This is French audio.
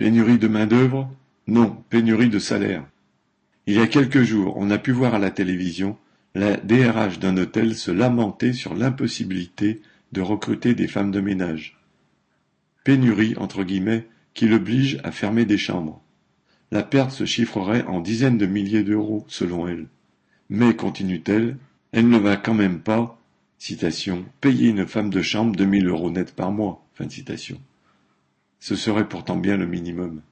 Pénurie de main-d'œuvre? Non, pénurie de salaire. Il y a quelques jours, on a pu voir à la télévision la DRH d'un hôtel se lamenter sur l'impossibilité de recruter des femmes de ménage. Pénurie, entre guillemets, qui l'oblige à fermer des chambres. La perte se chiffrerait en dizaines de milliers d'euros, selon elle. Mais, continue-t-elle, elle ne va quand même pas, citation, payer une femme de chambre deux mille euros net par mois. Ce serait pourtant bien le minimum.